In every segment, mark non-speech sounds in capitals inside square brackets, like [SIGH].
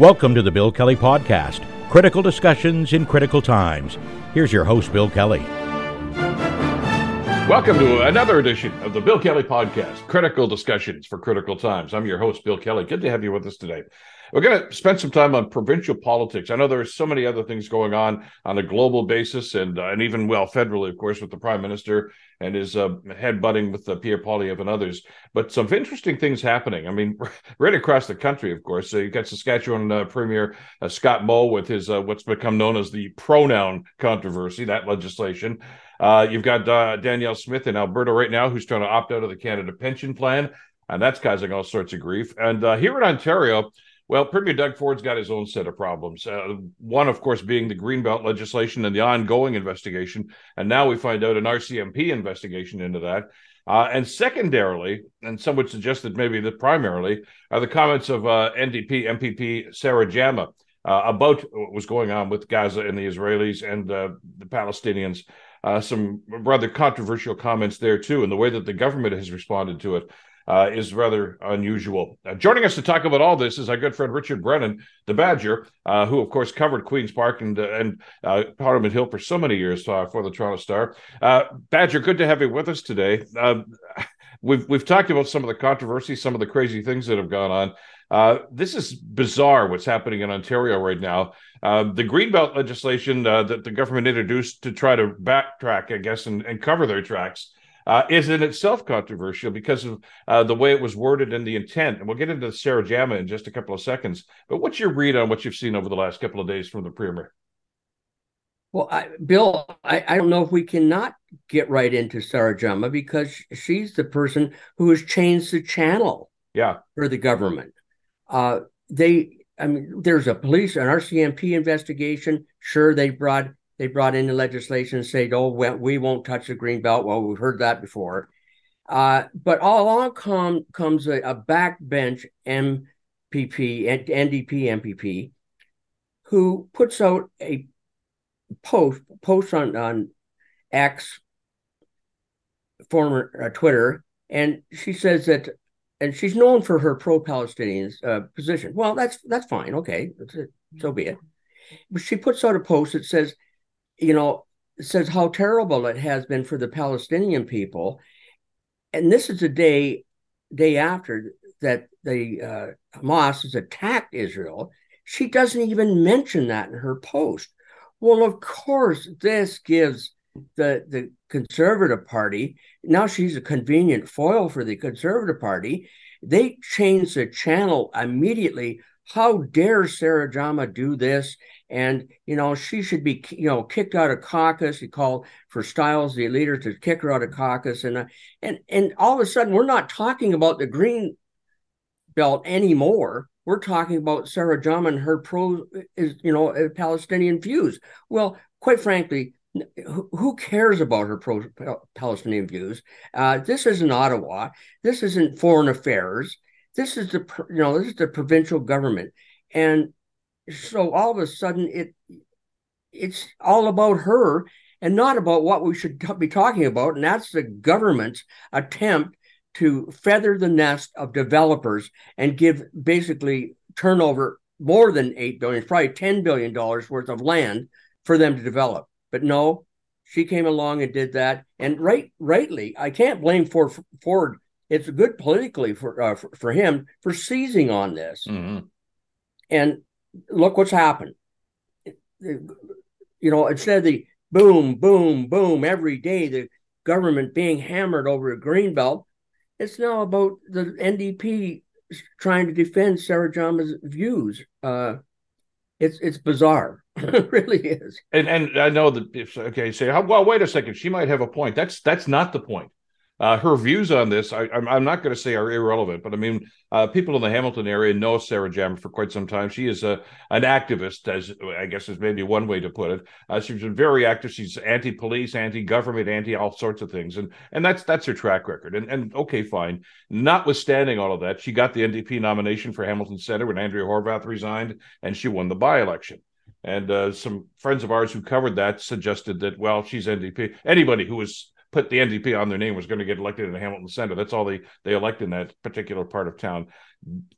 Welcome to the Bill Kelly Podcast critical discussions in critical times. Here's your host, Bill Kelly. Welcome to another edition of the Bill Kelly Podcast critical discussions for critical times. I'm your host, Bill Kelly. Good to have you with us today. We're going to spend some time on provincial politics. I know there's so many other things going on on a global basis, and uh, and even well federally, of course, with the prime minister and his uh, head butting with uh, Pierre Poilievre and others. But some interesting things happening. I mean, [LAUGHS] right across the country, of course. So you got Saskatchewan uh, Premier uh, Scott Moe with his uh, what's become known as the pronoun controversy, that legislation. Uh, you've got Danielle Smith in Alberta right now, who's trying to opt out of the Canada Pension Plan, and that's causing all sorts of grief. And here in Ontario. Well, Premier Doug Ford's got his own set of problems. Uh, one, of course, being the Greenbelt legislation and the ongoing investigation. And now we find out an RCMP investigation into that. Uh, and secondarily, and some would suggest that maybe the primarily, are the comments of uh, NDP MPP Sarah Jama uh, about what was going on with Gaza and the Israelis and uh, the Palestinians. Uh, some rather controversial comments there, too, and the way that the government has responded to it uh, is rather unusual. Uh, joining us to talk about all this is our good friend Richard Brennan, the Badger, uh, who of course covered Queens Park and uh, and uh, Parliament Hill for so many years uh, for the Toronto Star. Badger, good to have you with us today. we've we've talked about some of the controversy, some of the crazy things that have gone on. This is bizarre what's happening in Ontario right now. Uh, the Greenbelt legislation that the government introduced to try to backtrack, I guess, and, and cover their tracks uh, is in itself controversial because of uh, the way it was worded and the intent. And we'll get into Sarah Jama in just a couple of seconds. But what's your read on what you've seen over the last couple of days from the premier? Well, I, Bill, I, I, don't know if we cannot get right into Sarah Jama because she's the person who has changed the channel yeah. for the government. Uh, they, I mean, there's a police, an RCMP investigation. Sure, they brought they brought in the legislation and said, "Oh, we won't touch the green belt." Well, we've heard that before. Uh, but all along come, comes a, a backbench MPP NDP MPP who puts out a post post on on X former uh, Twitter, and she says that, and she's known for her pro-Palestinian uh, position. Well, that's that's fine, okay, so be it. But she puts out a post that says you know, says how terrible it has been for the Palestinian people. And this is the day day after that the uh, Hamas has attacked Israel. She doesn't even mention that in her post. Well, of course, this gives the the conservative party now she's a convenient foil for the conservative party. They change the channel immediately. How dare Sarah Jama do this? and you know she should be you know kicked out of caucus. He called for Stiles, the leader, to kick her out of caucus, and uh, and and all of a sudden we're not talking about the green belt anymore. We're talking about Sarah Jama and her pro is you know uh, Palestinian views. Well, quite frankly, who cares about her pro Palestinian views? Uh, this isn't Ottawa. This isn't foreign affairs. This is the you know this is the provincial government, and so all of a sudden it it's all about her and not about what we should be talking about. And that's the government's attempt to feather the nest of developers and give basically turnover more than 8 billion probably 10 billion dollars worth of land for them to develop. But no she came along and did that. And right rightly i can't blame ford ford it's good politically for uh, for, for, him for seizing on this mm-hmm. and look what's happened. You know, instead of the boom, boom, boom every day, the government being hammered over a green belt, it's now about the NDP trying to defend Sarah Jama's views. Uh, it's it's bizarre. [LAUGHS] it really is. And and I know that if okay, say well, wait a second, she might have a point. That's that's not the point. Uh, her views on this, I, am not going to say are irrelevant, but I mean, uh, people in the Hamilton area know Sarah Jama for quite some time. She is a an activist, as I guess is maybe one way to put it. Uh, she's been very active. She's anti-police, anti-government, anti all sorts of things, and and that's that's her track record. And and okay, fine. Notwithstanding all of that, she got the NDP nomination for Hamilton Centre when Andrea Horwath resigned, and she won the by-election. And uh, some friends of ours who covered that suggested that well, she's NDP. Anybody who was put the NDP on their name was going to get elected in the Hamilton Center. That's all they they elect in that particular part of town.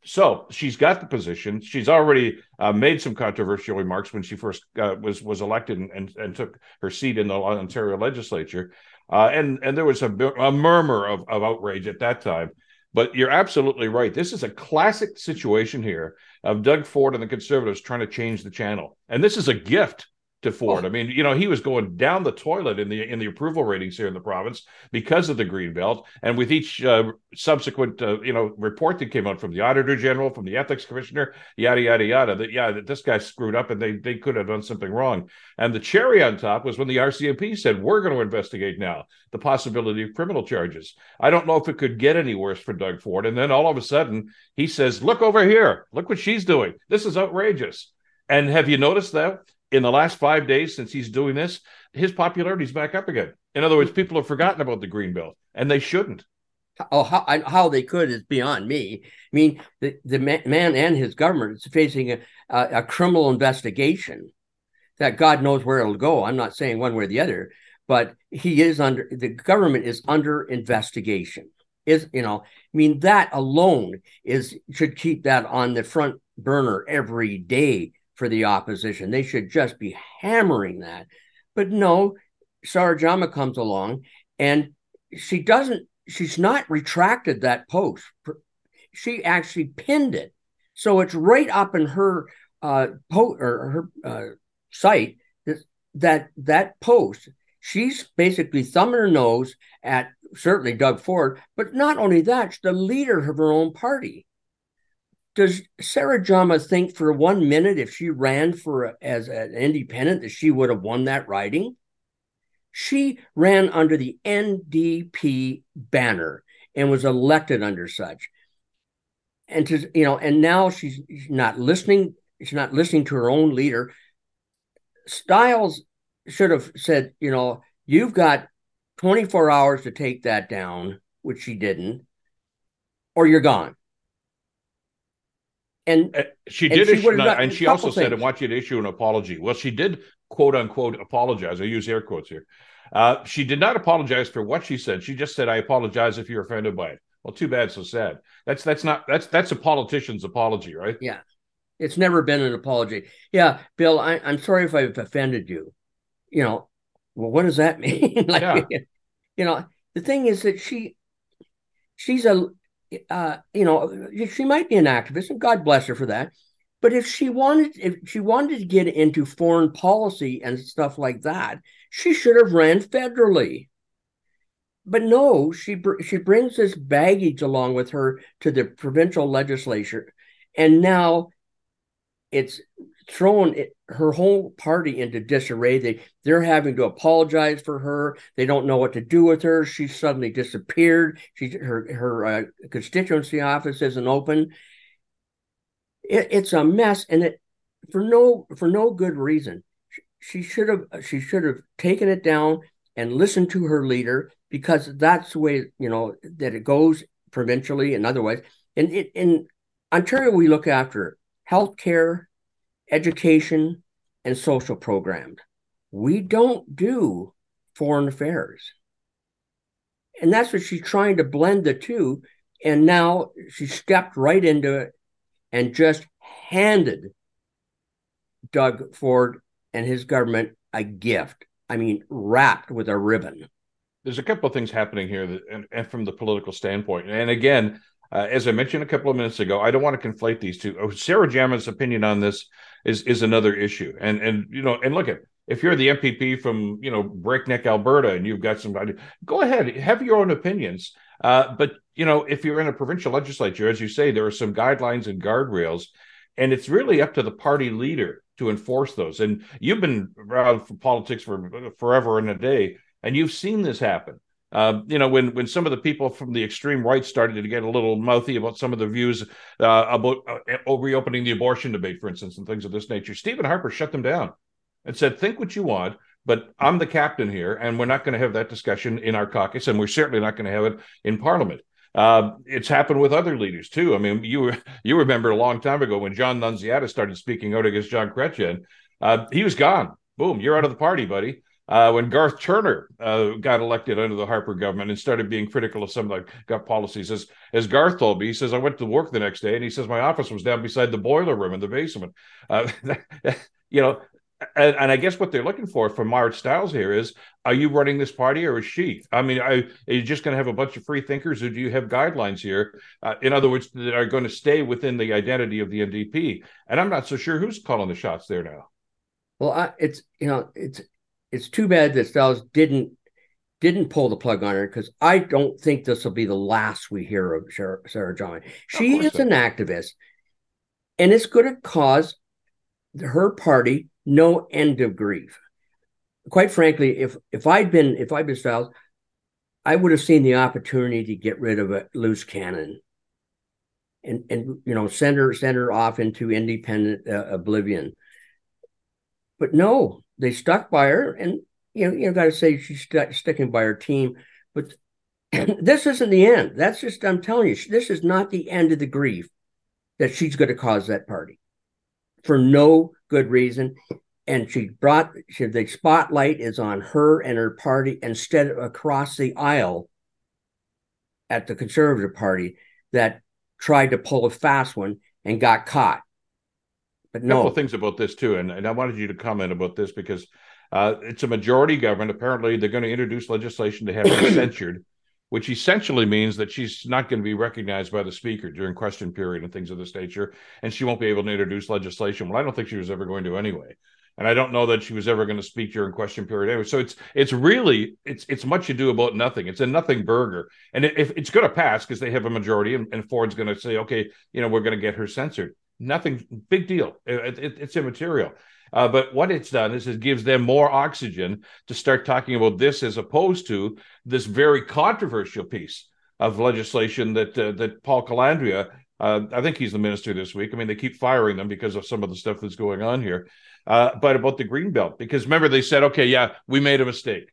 So she's got the position. She's already uh, made some controversial remarks when she first uh, was was elected and, and, and took her seat in the Ontario legislature. Uh, and and there was a, a murmur of, of outrage at that time. But you're absolutely right. This is a classic situation here of Doug Ford and the Conservatives trying to change the channel, and this is a gift to Ford. Oh. I mean, you know, he was going down the toilet in the in the approval ratings here in the province because of the green belt, and with each uh, subsequent uh, you know report that came out from the auditor general, from the ethics commissioner, yada yada yada, that yeah, that this guy screwed up and they they could have done something wrong. And the cherry on top was when the RCMP said we're going to investigate now the possibility of criminal charges. I don't know if it could get any worse for Doug Ford. And then all of a sudden he says, "Look over here, look what she's doing. This is outrageous." And have you noticed that in the last five days since he's doing this, his popularity's back up again. In other words, hmm. people have forgotten about the green belt, and they shouldn't. Oh, how, how they could is beyond me. I mean, the, the man and his government is facing a, a, a criminal investigation that God knows where it'll go. I'm not saying one way or the other, but he is under the government is under investigation. Is you know, I mean that alone is should keep that on the front burner every day for the opposition. They should just be hammering that. But no, Sarah Jama comes along and she doesn't, she's not retracted that post. She actually pinned it. So it's right up in her uh, po- or her uh, site that that post. She's basically thumbing her nose at certainly Doug Ford, but not only that, she's the leader of her own party does Sarah Jama think for one minute if she ran for as an independent that she would have won that riding? She ran under the NDP banner and was elected under such. And to you know, and now she's not listening. She's not listening to her own leader. Stiles should have said, you know, you've got 24 hours to take that down, which she didn't, or you're gone and uh, she did, and she, issue, and she also things. said, "I want you to issue an apology." Well, she did quote unquote apologize. I use air quotes here. Uh, she did not apologize for what she said. She just said, "I apologize if you're offended by it." Well, too bad, so sad. That's that's not that's that's a politician's apology, right? Yeah, it's never been an apology. Yeah, Bill, I, am sorry if I've offended you. You know, well, what does that [LAUGHS] mean? like, yeah. you know, the thing is that she she's a uh, you know, she might be an activist, and God bless her for that. But if she wanted, if she wanted to get into foreign policy and stuff like that, she should have ran federally. But no, she she brings this baggage along with her to the provincial legislature, and now it's thrown her whole party into disarray. They they're having to apologize for her. They don't know what to do with her. She suddenly disappeared. She her her uh, constituency office isn't open. It, it's a mess, and it for no for no good reason. She should have she should have taken it down and listened to her leader because that's the way you know that it goes provincially and otherwise. And in Ontario, we look after health care education, and social programs. We don't do foreign affairs. And that's what she's trying to blend the two. And now she stepped right into it and just handed Doug Ford and his government a gift. I mean, wrapped with a ribbon. There's a couple of things happening here that, and, and from the political standpoint. And again, uh, as I mentioned a couple of minutes ago, I don't want to conflate these two. Oh, Sarah Jama's opinion on this is is another issue. And and you know, and look at if you're the MPP from you know Breakneck, Alberta, and you've got somebody, go ahead, have your own opinions. Uh, but you know, if you're in a provincial legislature, as you say, there are some guidelines and guardrails, and it's really up to the party leader to enforce those. And you've been around for politics for forever and a day, and you've seen this happen. Uh, you know, when when some of the people from the extreme right started to get a little mouthy about some of the views uh, about uh, reopening the abortion debate, for instance, and things of this nature, Stephen Harper shut them down and said, "Think what you want, but I'm the captain here, and we're not going to have that discussion in our caucus, and we're certainly not going to have it in Parliament." Uh, it's happened with other leaders too. I mean, you you remember a long time ago when John Nunziata started speaking out against John Chrétien, uh, he was gone. Boom, you're out of the party, buddy. Uh, when Garth Turner uh, got elected under the Harper government and started being critical of some of the got policies. As as Garth told me, he says I went to work the next day and he says my office was down beside the boiler room in the basement. Uh, [LAUGHS] you know, and, and, I guess what they're looking for from Marit Stiles here is: Are you running this party, or is she? I mean, are, are you just going to have a bunch of free thinkers, or do you have guidelines here? Uh, in other words, that are going to stay within the identity of the NDP? And I'm not so sure who's calling the shots there now. Well, I, it's you know, it's it's too bad that Stiles didn't didn't pull the plug on her because I don't think this will be the last we hear of Sarah, Sarah John. She is so. an activist, and it's going to cause her party no end of grief. Quite frankly, if if I'd been if I'd been Stiles, I would have seen the opportunity to get rid of a loose cannon, and and you know send her send her off into independent uh, oblivion. But no, they stuck by her, and you know you got to say she's st- sticking by her team. But [CLEARS THROAT] this isn't the end. That's just I'm telling you, this is not the end of the grief that she's going to cause that party for no good reason. And she brought she, the spotlight is on her and her party instead of across the aisle at the Conservative Party that tried to pull a fast one and got caught. But no. A couple of things about this too, and, and I wanted you to comment about this because uh, it's a majority government. Apparently, they're going to introduce legislation to have her [COUGHS] censured which essentially means that she's not going to be recognized by the speaker during question period and things of this nature, and she won't be able to introduce legislation. Well, I don't think she was ever going to anyway, and I don't know that she was ever going to speak during question period anyway. So it's it's really it's it's much ado about nothing. It's a nothing burger, and if it's going to pass because they have a majority, and, and Ford's going to say, okay, you know, we're going to get her censored. Nothing, big deal. It, it, it's immaterial. Uh, but what it's done is it gives them more oxygen to start talking about this as opposed to this very controversial piece of legislation that uh, that Paul Calandra, uh, I think he's the minister this week. I mean, they keep firing them because of some of the stuff that's going on here. Uh, but about the green belt, because remember they said, okay, yeah, we made a mistake.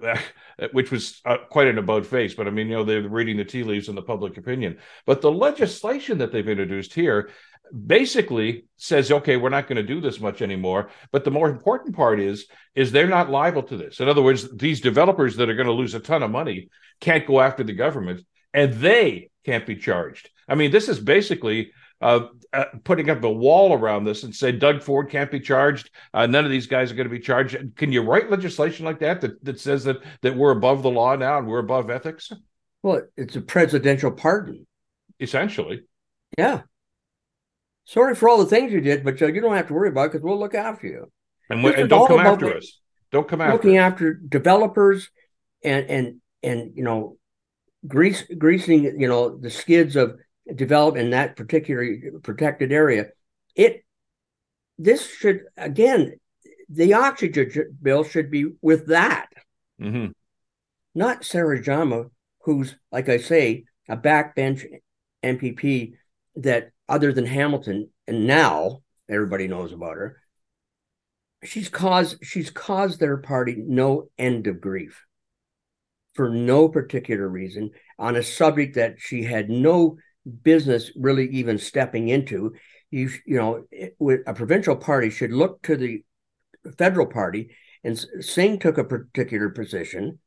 [LAUGHS] which was uh, quite an about face. But I mean, you know, they're reading the tea leaves in the public opinion. But the legislation that they've introduced here basically says okay we're not going to do this much anymore but the more important part is is they're not liable to this in other words these developers that are going to lose a ton of money can't go after the government and they can't be charged i mean this is basically uh, putting up a wall around this and say Doug Ford can't be charged. Uh, none of these guys are going to be charged. Can you write legislation like that, that that says that that we're above the law now and we're above ethics? Well, it's a presidential pardon, essentially. Yeah, sorry for all the things you did, but uh, you don't have to worry about it because we'll look after you. And, and don't come after us. Don't come after looking us. after developers and and and you know grease greasing you know the skids of development in that particular protected area. It this should again the oxygen bill should be with that, mm-hmm. not Sarah Jama, who's like I say a backbench MPP that other than Hamilton, and now everybody knows about her. She's caused she's caused their party no end of grief for no particular reason on a subject that she had no business really even stepping into. You you know, a provincial party should look to the federal party, and Singh took a particular position.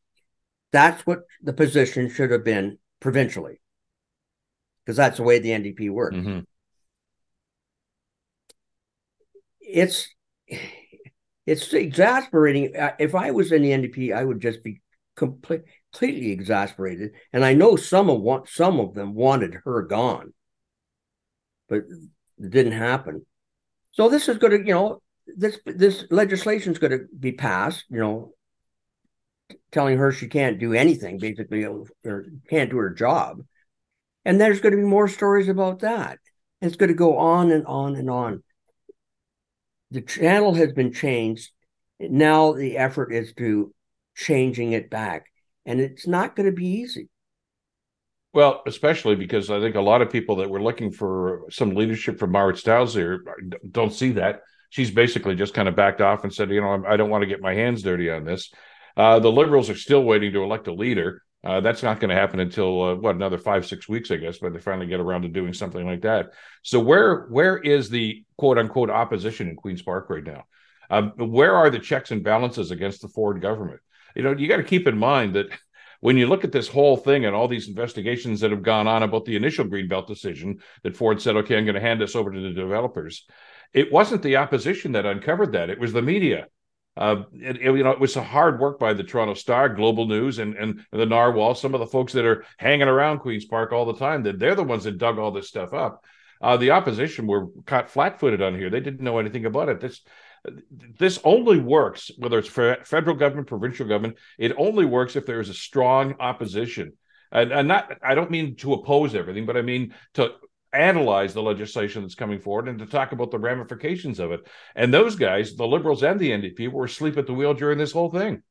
That's what the position should have been provincially, because that's the way the NDP works. Mm-hmm it's [SIGHS] it's exasperating. If I was in the NDP, I would just be complete, completely exasperated. And I know some of want some of them wanted her gone, but it didn't happen. So this is going to, you know, this this legislation is going to be passed. You know, telling her she can't do anything, basically, or can't do her job. And there's going to be more stories about that. It's going to go on and on and on the channel has been changed. Now the effort is to changing it back, and it's not going to be easy. Well, especially because I think a lot of people that were looking for some leadership from Marit Stiles here don't see that. She's basically just kind of backed off and said, you know, I don't want to get my hands dirty on this. Uh, the Liberals are still waiting to elect a leader. Uh, that's not going to happen until uh, what another five six weeks, I guess, but they finally get around to doing something like that. So where where is the quote unquote opposition in Queens Park right now? Um, where are the checks and balances against the Ford government? You know, you got to keep in mind that when you look at this whole thing and all these investigations that have gone on about the initial Greenbelt decision that Ford said, okay, I'm going to hand this over to the developers, it wasn't the opposition that uncovered that. It was the media. Uh, it, it, you know, it was a hard work by the Toronto Star, Global News, and and the Narwhal. Some of the folks that are hanging around Queens Park all the time, that they're the ones that dug all this stuff up. Uh, the opposition were caught flat-footed on here. They didn't know anything about it. This this only works whether it's federal government, provincial government. It only works if there is a strong opposition, and, and not. I don't mean to oppose everything, but I mean to analyze the legislation that's coming forward and to talk about the ramifications of it. And those guys, the Liberals and the NDP, were asleep at the wheel during this whole thing.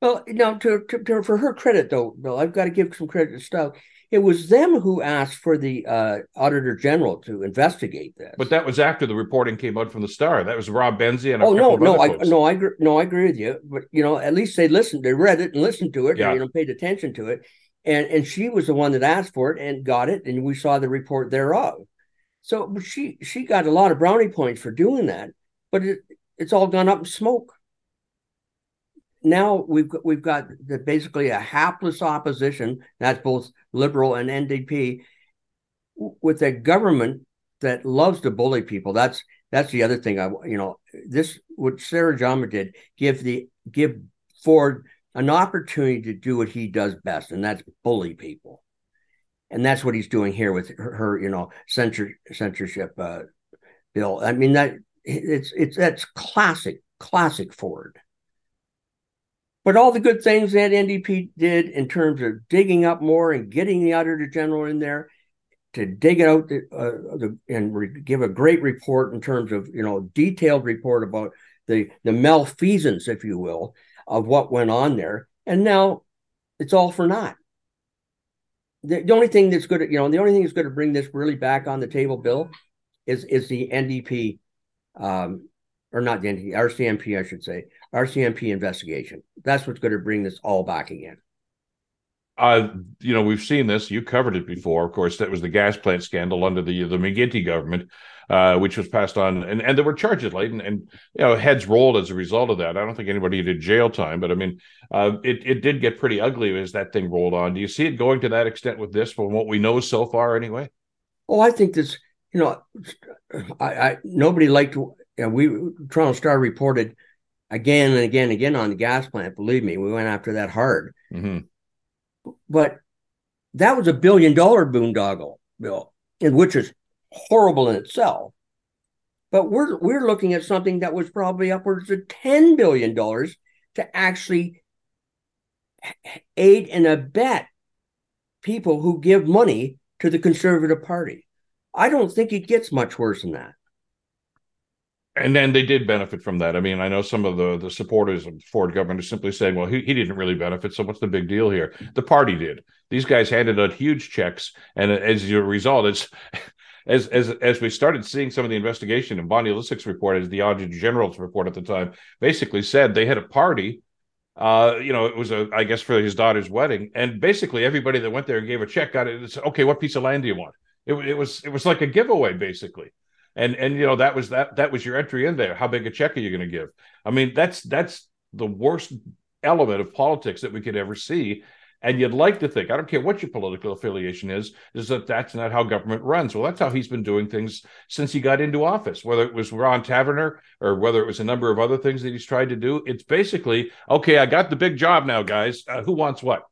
Well, now to, to, to, for her credit, though, Bill, I've got to give some credit to Stout. It was them who asked for the uh, Auditor General to investigate this. But that was after the reporting came out from the Star. That was Rob Benzie and oh no, no, I no, I no, I agree with you. But you know, at least they listened, they read it and listened to it, yeah. and, you know, paid attention to it, and and she was the one that asked for it and got it, and we saw the report thereof. So she she got a lot of brownie points for doing that, but it, it's all gone up in smoke now we've got, we've got the, basically a hapless opposition. That's both liberal and NDP with a government that loves to bully people. That's that's the other thing. I you know this what Sarah Jama did give the give Ford an opportunity to do what he does best, and that's bully people. And that's what he's doing here with her, her you know, censor, censorship uh, bill. I mean that it's it's that's classic, classic Ford. But all the good things that NDP did in terms of digging up more and getting the Auditor General in there to dig it out the, uh, the, and re- give a great report in terms of you know detailed report about the the malfeasance, if you will, of what went on there. And now it's all for naught. The, the only thing that's good, you know, the only thing that's going to bring this really back on the table, Bill, is is the NDP, um, or not the NDP, RCMP, I should say, RCMP investigation. That's what's going to bring this all back again. Uh, you know, we've seen this. You covered it before. Of course, that was the gas plant scandal under the the McGuinty government, uh, which was passed on, and, and there were charges laid, and, and, you know heads rolled as a result of that. I don't think anybody did jail time, but I mean, uh, it it did get pretty ugly as that thing rolled on. Do you see it going to that extent with this, from what we know so far, anyway? Oh, I think this. You know, I, I nobody liked. You know, we Toronto Star reported again and again and again on the gas plant. Believe me, we went after that hard. Mm-hmm. But that was a billion dollar boondoggle bill, which is horrible in itself. But we're we're looking at something that was probably upwards of ten billion dollars to actually aid and abet people who give money to the Conservative Party. I don't think it gets much worse than that and then they did benefit from that. I mean, I know some of the the supporters of the Ford government are simply saying, "Well, he, he didn't really benefit, so what's the big deal here?" The party did. These guys handed out huge checks, and as a result, it's [LAUGHS] as as as we started seeing some of the investigation, and Bonnie Lysyk's report, as the Auditor General's report at the time, basically said they had a party. Uh, you know, it was a, I guess, for his daughter's wedding, and basically everybody that went there and gave a check got it. It's okay. What piece of land do you want? It, it was it was like a giveaway, basically and and you know that was that that was your entry in there. How big a check are you going to give? I mean, that's that's the worst element of politics that we could ever see. And you'd like to think, I don't care what your political affiliation is, is that that's not how government runs. Well, that's how he's been doing things since he got into office, whether it was Ron Taverner or whether it was a number of other things that he's tried to do. It's basically, okay, I got the big job now, guys. Uh, who wants what?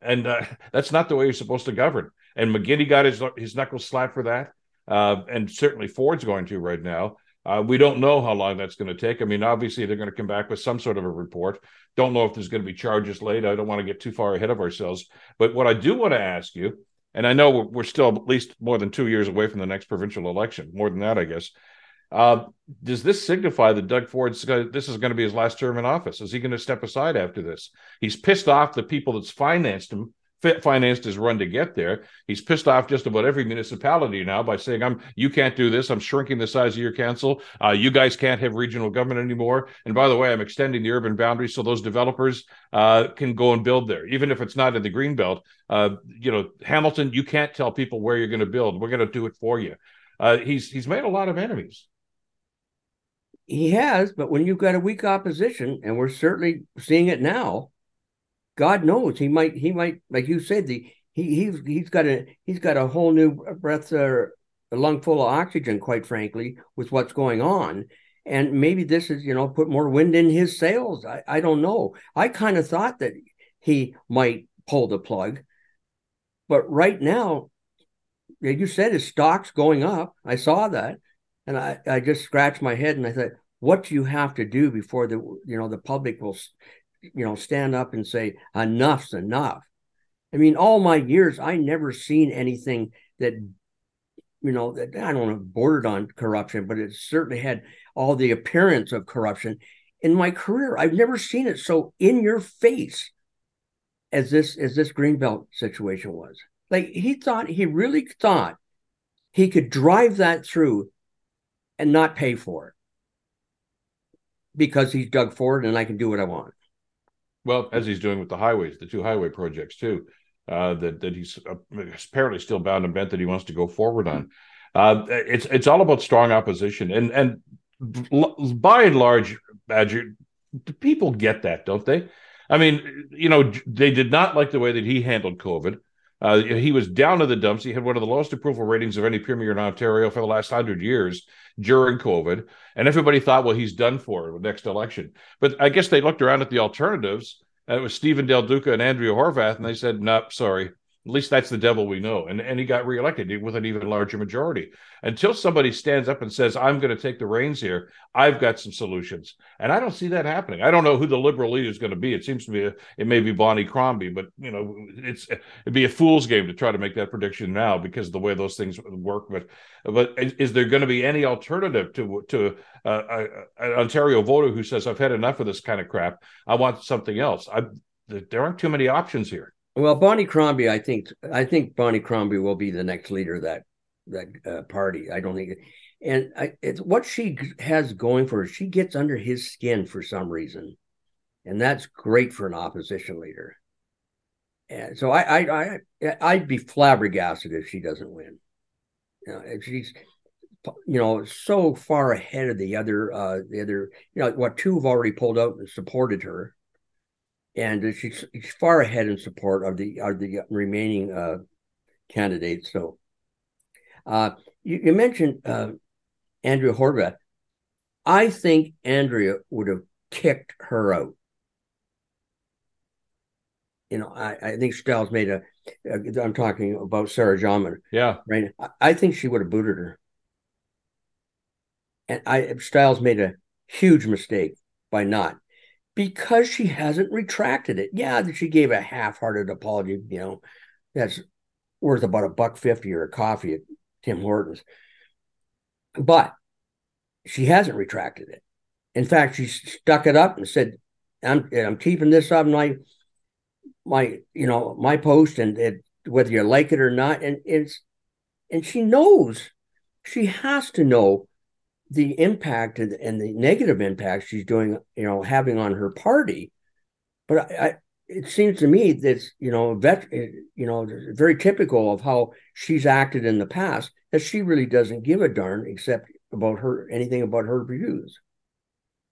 And uh, [LAUGHS] that's not the way you're supposed to govern. And McGuinty got his, his knuckles slapped for that uh, and certainly Ford's going to right now. Uh, we don't know how long that's going to take. I mean, obviously, they're going to come back with some sort of a report. Don't know if there's going to be charges laid. I don't want to get too far ahead of ourselves. But what I do want to ask you, and I know we're, still at least more than two years away from the next provincial election, more than that, I guess. Uh, does this signify that Doug Ford this is going to be his last term in office? Is he going to step aside after this? He's pissed off the people that's financed him financed his run to get there. He's pissed off just about every municipality now by saying, "I'm you can't do this. I'm shrinking the size of your council. Uh, you guys can't have regional government anymore. And by the way, I'm extending the urban boundaries so those developers uh, can go and build there, even if it's not in the green belt. Uh, you know, Hamilton, you can't tell people where you're going to build. We're going to do it for you." Uh, he's he's made a lot of enemies. he has, but when you've got a weak opposition, and we're certainly seeing it now, God knows he might he might like you said the he he's he's got a he's got a whole new breath or a lung full of oxygen, quite frankly, with what's going on. And maybe this is, you know, put more wind in his sails. I, I don't know. I kind of thought that he might pull the plug. But right now, you said his stock's going up. I saw that. And I, I just scratched my head and I thought, what do you have to do before the you know the public will you know stand up and say enough's enough? I mean, all my years, I never seen anything that you know that I don't know bordered on corruption, but it certainly had all the appearance of corruption. In my career, I've never seen it so in your face as this as this greenbelt situation was. Like he thought he really thought he could drive that through and not pay for it because he's Doug Ford and I can do what I want. Well, as he's doing with the highways, the two highway projects too, uh, that that he's apparently still bound and bent that he wants to go forward on. Uh, it's it's all about strong opposition, and and by and large, Badger, people get that, don't they? I mean, you know, they did not like the way that he handled COVID. Uh, he was down to the dumps. He had one of the lowest approval ratings of any premier in Ontario for the last hundred years during COVID, and everybody thought, well, he's done for the next election. But I guess they looked around at the alternatives. And it was Stephen Del Duca and Andrea Horwath, and they said, "Nope, sorry, at least that's the devil we know. And and he got reelected with an even larger majority. Until somebody stands up and says, I'm going to take the reins here, I've got some solutions. And I don't see that happening. I don't know who the liberal leader is going to be. It seems to be a, it may be Bonnie Crombie, but you know, it's it'd be a fool's game to try to make that prediction now because of the way those things work. But but is, there going to be any alternative to to uh, an Ontario voter who says I've had enough of this kind of crap? I want something else. I, there aren't too many options here. Well, Bonnie Crombie, I think, I think Bonnie Crombie will be the next leader of that that uh, party. I don't think, and I, it's what she has going for her. She gets under his skin for some reason, and that's great for an opposition leader. And so I, I, I, I'd be flabbergasted if she doesn't win. You know, she's, you know, so far ahead of the other, uh, the other, you know, what two have already pulled out and supported her and she's, she's far ahead in support of the of the remaining uh, candidates. So, uh, you, you, mentioned uh, Andrea Horwath. I think Andrea would have kicked her out. You know, I, I think Stiles made a. I'm talking about Sarah Jama. Yeah, right. I, I think she would have booted her, and I Stiles made a huge mistake by not because she hasn't retracted it. Yeah, she gave a half-hearted apology, you know, that's worth about a buck fifty or a coffee at Tim Hortons. But she hasn't retracted it. In fact, she stuck it up and said, "I'm I'm keeping this up my my you know my post, and it, whether you like it or not." And it's and she knows she has to know the impact and, the negative impact she's doing, you know, having on her party. But I, I it seems to me that's you know vet, you know very typical of how she's acted in the past that she really doesn't give a darn except about her anything about her views.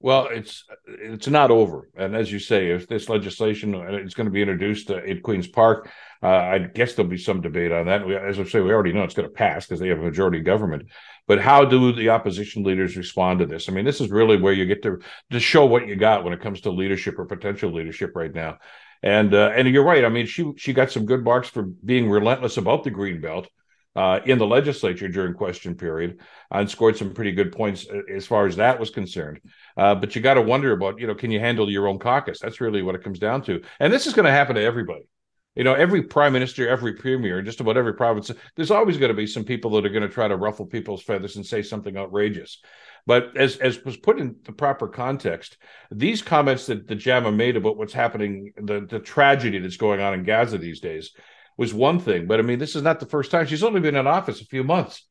Well, it's it's not over, and as you say, if this legislation uh, is going to be introduced in Queens Park, uh, I guess there'll be some debate on that. We, as I say, we already know it's going to pass because they have a majority government. But how do the opposition leaders respond to this? I mean, this is really where you get to to show what you got when it comes to leadership or potential leadership right now. And uh, and you're right. I mean, she she got some good marks for being relentless about the green belt uh, in the legislature during question period and scored some pretty good points uh, as far as that was concerned. Uh, but you got to wonder about, you know, can you handle your own caucus? That's really what it comes down to. And this is going to happen to everybody you know, every prime minister, every premier, just about every province, there's always going to be some people that are going to try to ruffle people's feathers and say something outrageous. But as as was put in the proper context, these comments that the JAMA made about what's happening, the the tragedy that's going on in Gaza these days, was one thing. But I mean, this is not the first time. She's only been in office a few months,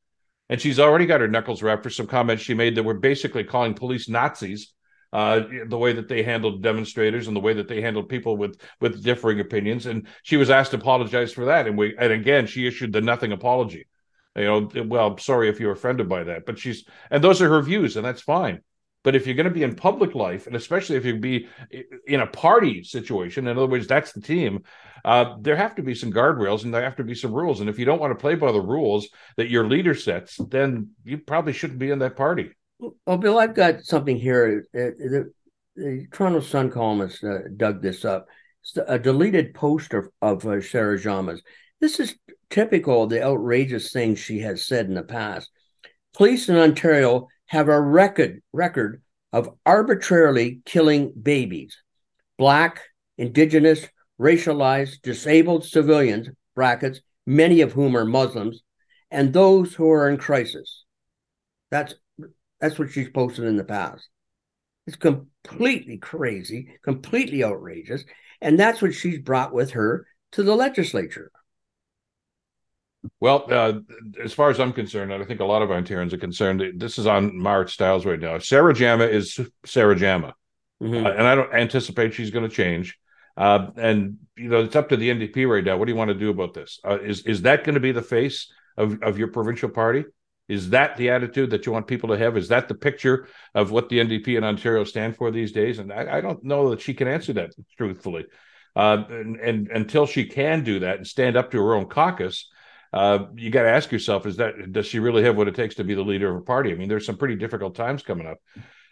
and she's already got her knuckles wrapped for some comments she made that were basically calling police Nazis uh, the way that they handled demonstrators and the way that they handled people with with differing opinions. And she was asked to apologize for that. And we and again, she issued the nothing apology. You know, well, sorry if you're offended by that, but she's and those are her views, and that's fine. But if you're going to be in public life, and especially if you be in a party situation, in other words, that's the team, uh, there have to be some guardrails and there have to be some rules. And if you don't want to play by the rules that your leader sets, then you probably shouldn't be in that party. Well, Bill, I've got something here. Uh, the, the Toronto Sun columnist uh, dug this up. It's a deleted post of, of uh, Sarah Jama's. This is typical of the outrageous things she has said in the past. Police in Ontario have a record record of arbitrarily killing babies, black, indigenous, racialized, disabled civilians, brackets, many of whom are Muslims, and those who are in crisis. That's that's what she's posted in the past. It's completely crazy, completely outrageous, and that's what she's brought with her to the legislature. Well, uh, as far as I'm concerned, and I think a lot of Ontarians are concerned, this is on Marit Stiles right now. Sarah Jama is Sarah Jama, mm-hmm. uh, and I don't anticipate she's going to change. Uh, and you know, it's up to the NDP right now. What do you want to do about this? Uh, is is that going to be the face of of your provincial party? Is that the attitude that you want people to have? Is that the picture of what the NDP in Ontario stand for these days? And I, I don't know that she can answer that truthfully. Uh, and, and, until she can do that and stand up to her own caucus, uh, you got to ask yourself: Is that does she really have what it takes to be the leader of a party? I mean, there's some pretty difficult times coming up,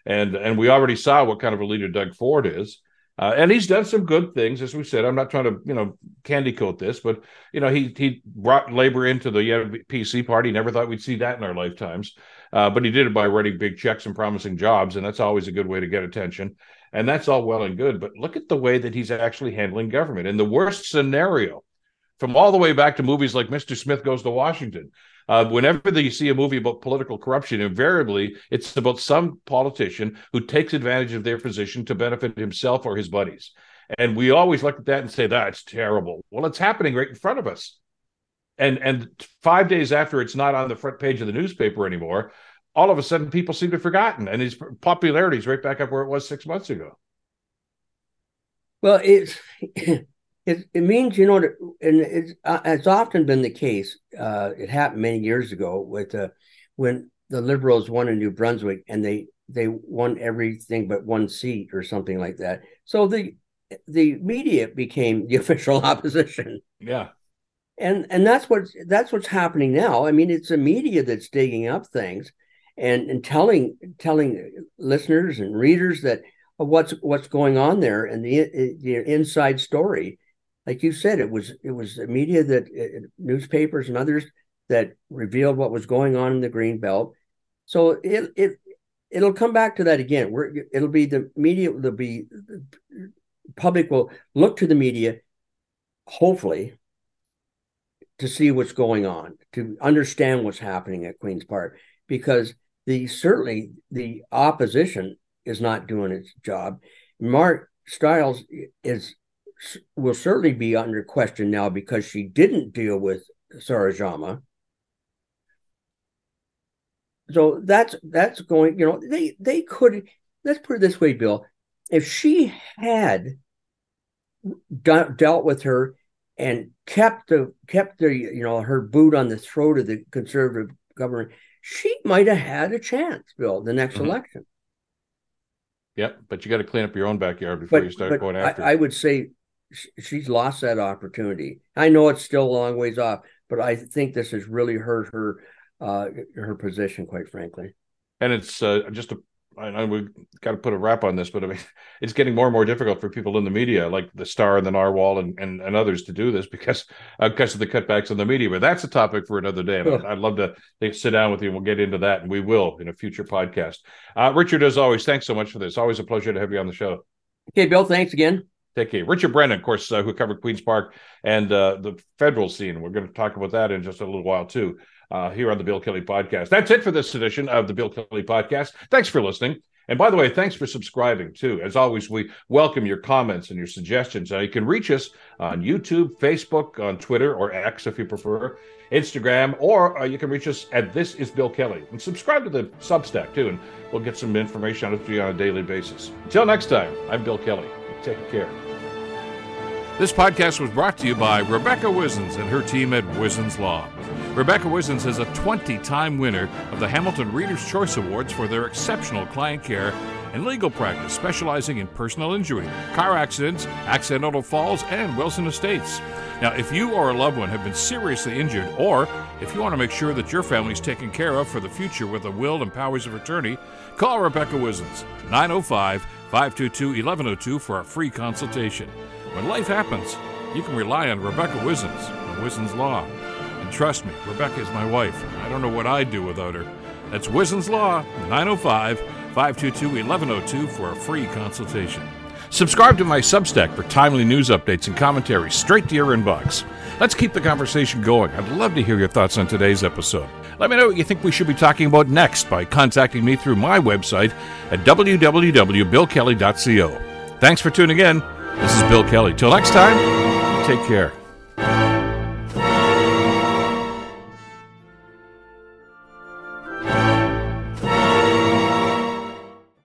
and and we already saw what kind of a leader Doug Ford is. Uh, and he's done some good things, as we said. I'm not trying to, you know, candy coat this, but you know, he he brought labor into the PC party. Never thought we'd see that in our lifetimes, uh, but he did it by writing big checks and promising jobs, and that's always a good way to get attention. And that's all well and good, but look at the way that he's actually handling government. In the worst scenario, from all the way back to movies like Mr. Smith Goes to Washington. Uh, whenever you see a movie about political corruption, invariably it's about some politician who takes advantage of their position to benefit himself or his buddies. And we always look at that and say, that's terrible. Well, it's happening right in front of us. And and five days after it's not on the front page of the newspaper anymore, all of a sudden people seem to have forgotten. And his popularity is right back up where it was six months ago. Well, it's it, it means, you know, and it's, uh, it's often been the case. Uh, it happened many years ago with uh, when the Liberals won in New Brunswick and they they won everything but one seat or something like that. So the the media became the [LAUGHS] official opposition. Yeah. And and that's what that's what's happening now. I mean, it's the media that's digging up things and and telling telling listeners and readers that what's what's going on there and the the inside story like you said, it was it was the media that uh, newspapers and others that revealed what was going on in the green belt. So it it it'll come back to that again. Where it'll be the media. There'll be public will look to the media, hopefully, to see what's going on, to understand what's happening at Queens Park, because the certainly the opposition is not doing its job. Marit Stiles is will certainly be under question now because she didn't deal with Sarah Jama. So that's that's going. You know, they they could. Let's put it this way, Bill. If she had de- dealt with her and kept the kept the you know her boot on the throat of the conservative government, she might have had a chance, Bill, the next mm-hmm. election. Yep, but you got to clean up your own backyard before but, you start going after. I, I, would say she's lost that opportunity. I know it's still a long ways off, but I think this has really hurt her uh, her position, quite frankly. And it's uh, just a I know we've got to put a wrap on this, but I mean, [LAUGHS] it's getting more and more difficult for people in the media, like the Star and the Narwhal and, and, and others, to do this because uh, because of the cutbacks in the media. But that's a topic for another day. And I'd, love to sit down with you and we'll get into that, and we will in a future podcast. Uh, Richard, as always, thanks so much for this. Always a pleasure to have you on the show. Okay, Bill. Thanks again. Take care. Richard Brennan, of course, uh, who covered Queen's Park and uh, the federal scene. We're going to talk about that in just a little while, too, uh, here on the Bill Kelly Podcast. That's it for this edition of the Bill Kelly Podcast. Thanks for listening. And by the way, thanks for subscribing too. As always, we welcome your comments and your suggestions. Uh, you can reach us on YouTube, Facebook, on Twitter, or X if you prefer, Instagram, or uh, you can reach us at This Is Bill Kelly. And subscribe to the Substack too, and we'll get some information out of you on a daily basis. Until next time, I'm Bill Kelly. Take care. This podcast was brought to you by Rebecca Wizens and her team at Wizens Law. Rebecca Wizens is a 20 time winner of the Hamilton Reader's Choice Awards for their exceptional client care and legal practice, specializing in personal injury, car accidents, accidental falls, and Wilson Estates. Now, if you or a loved one have been seriously injured, or if you want to make sure that your family is taken care of for the future with a will and powers of attorney, call Rebecca Wizens, 905 522 1102 for a free consultation. When life happens, you can rely on Rebecca Wizens from Wizens Law. And trust me, Rebecca is my wife. I don't know what I'd do without her. That's Wizens Law, 905 522 1102 for a free consultation. Subscribe to my Substack for timely news updates and commentary straight to your inbox. Let's keep the conversation going. I'd love to hear your thoughts on today's episode. Let me know what you think we should be talking about next by contacting me through my website at www.billkelly.co. Thanks for tuning in. This is Bill Kelly. Till next time, take care.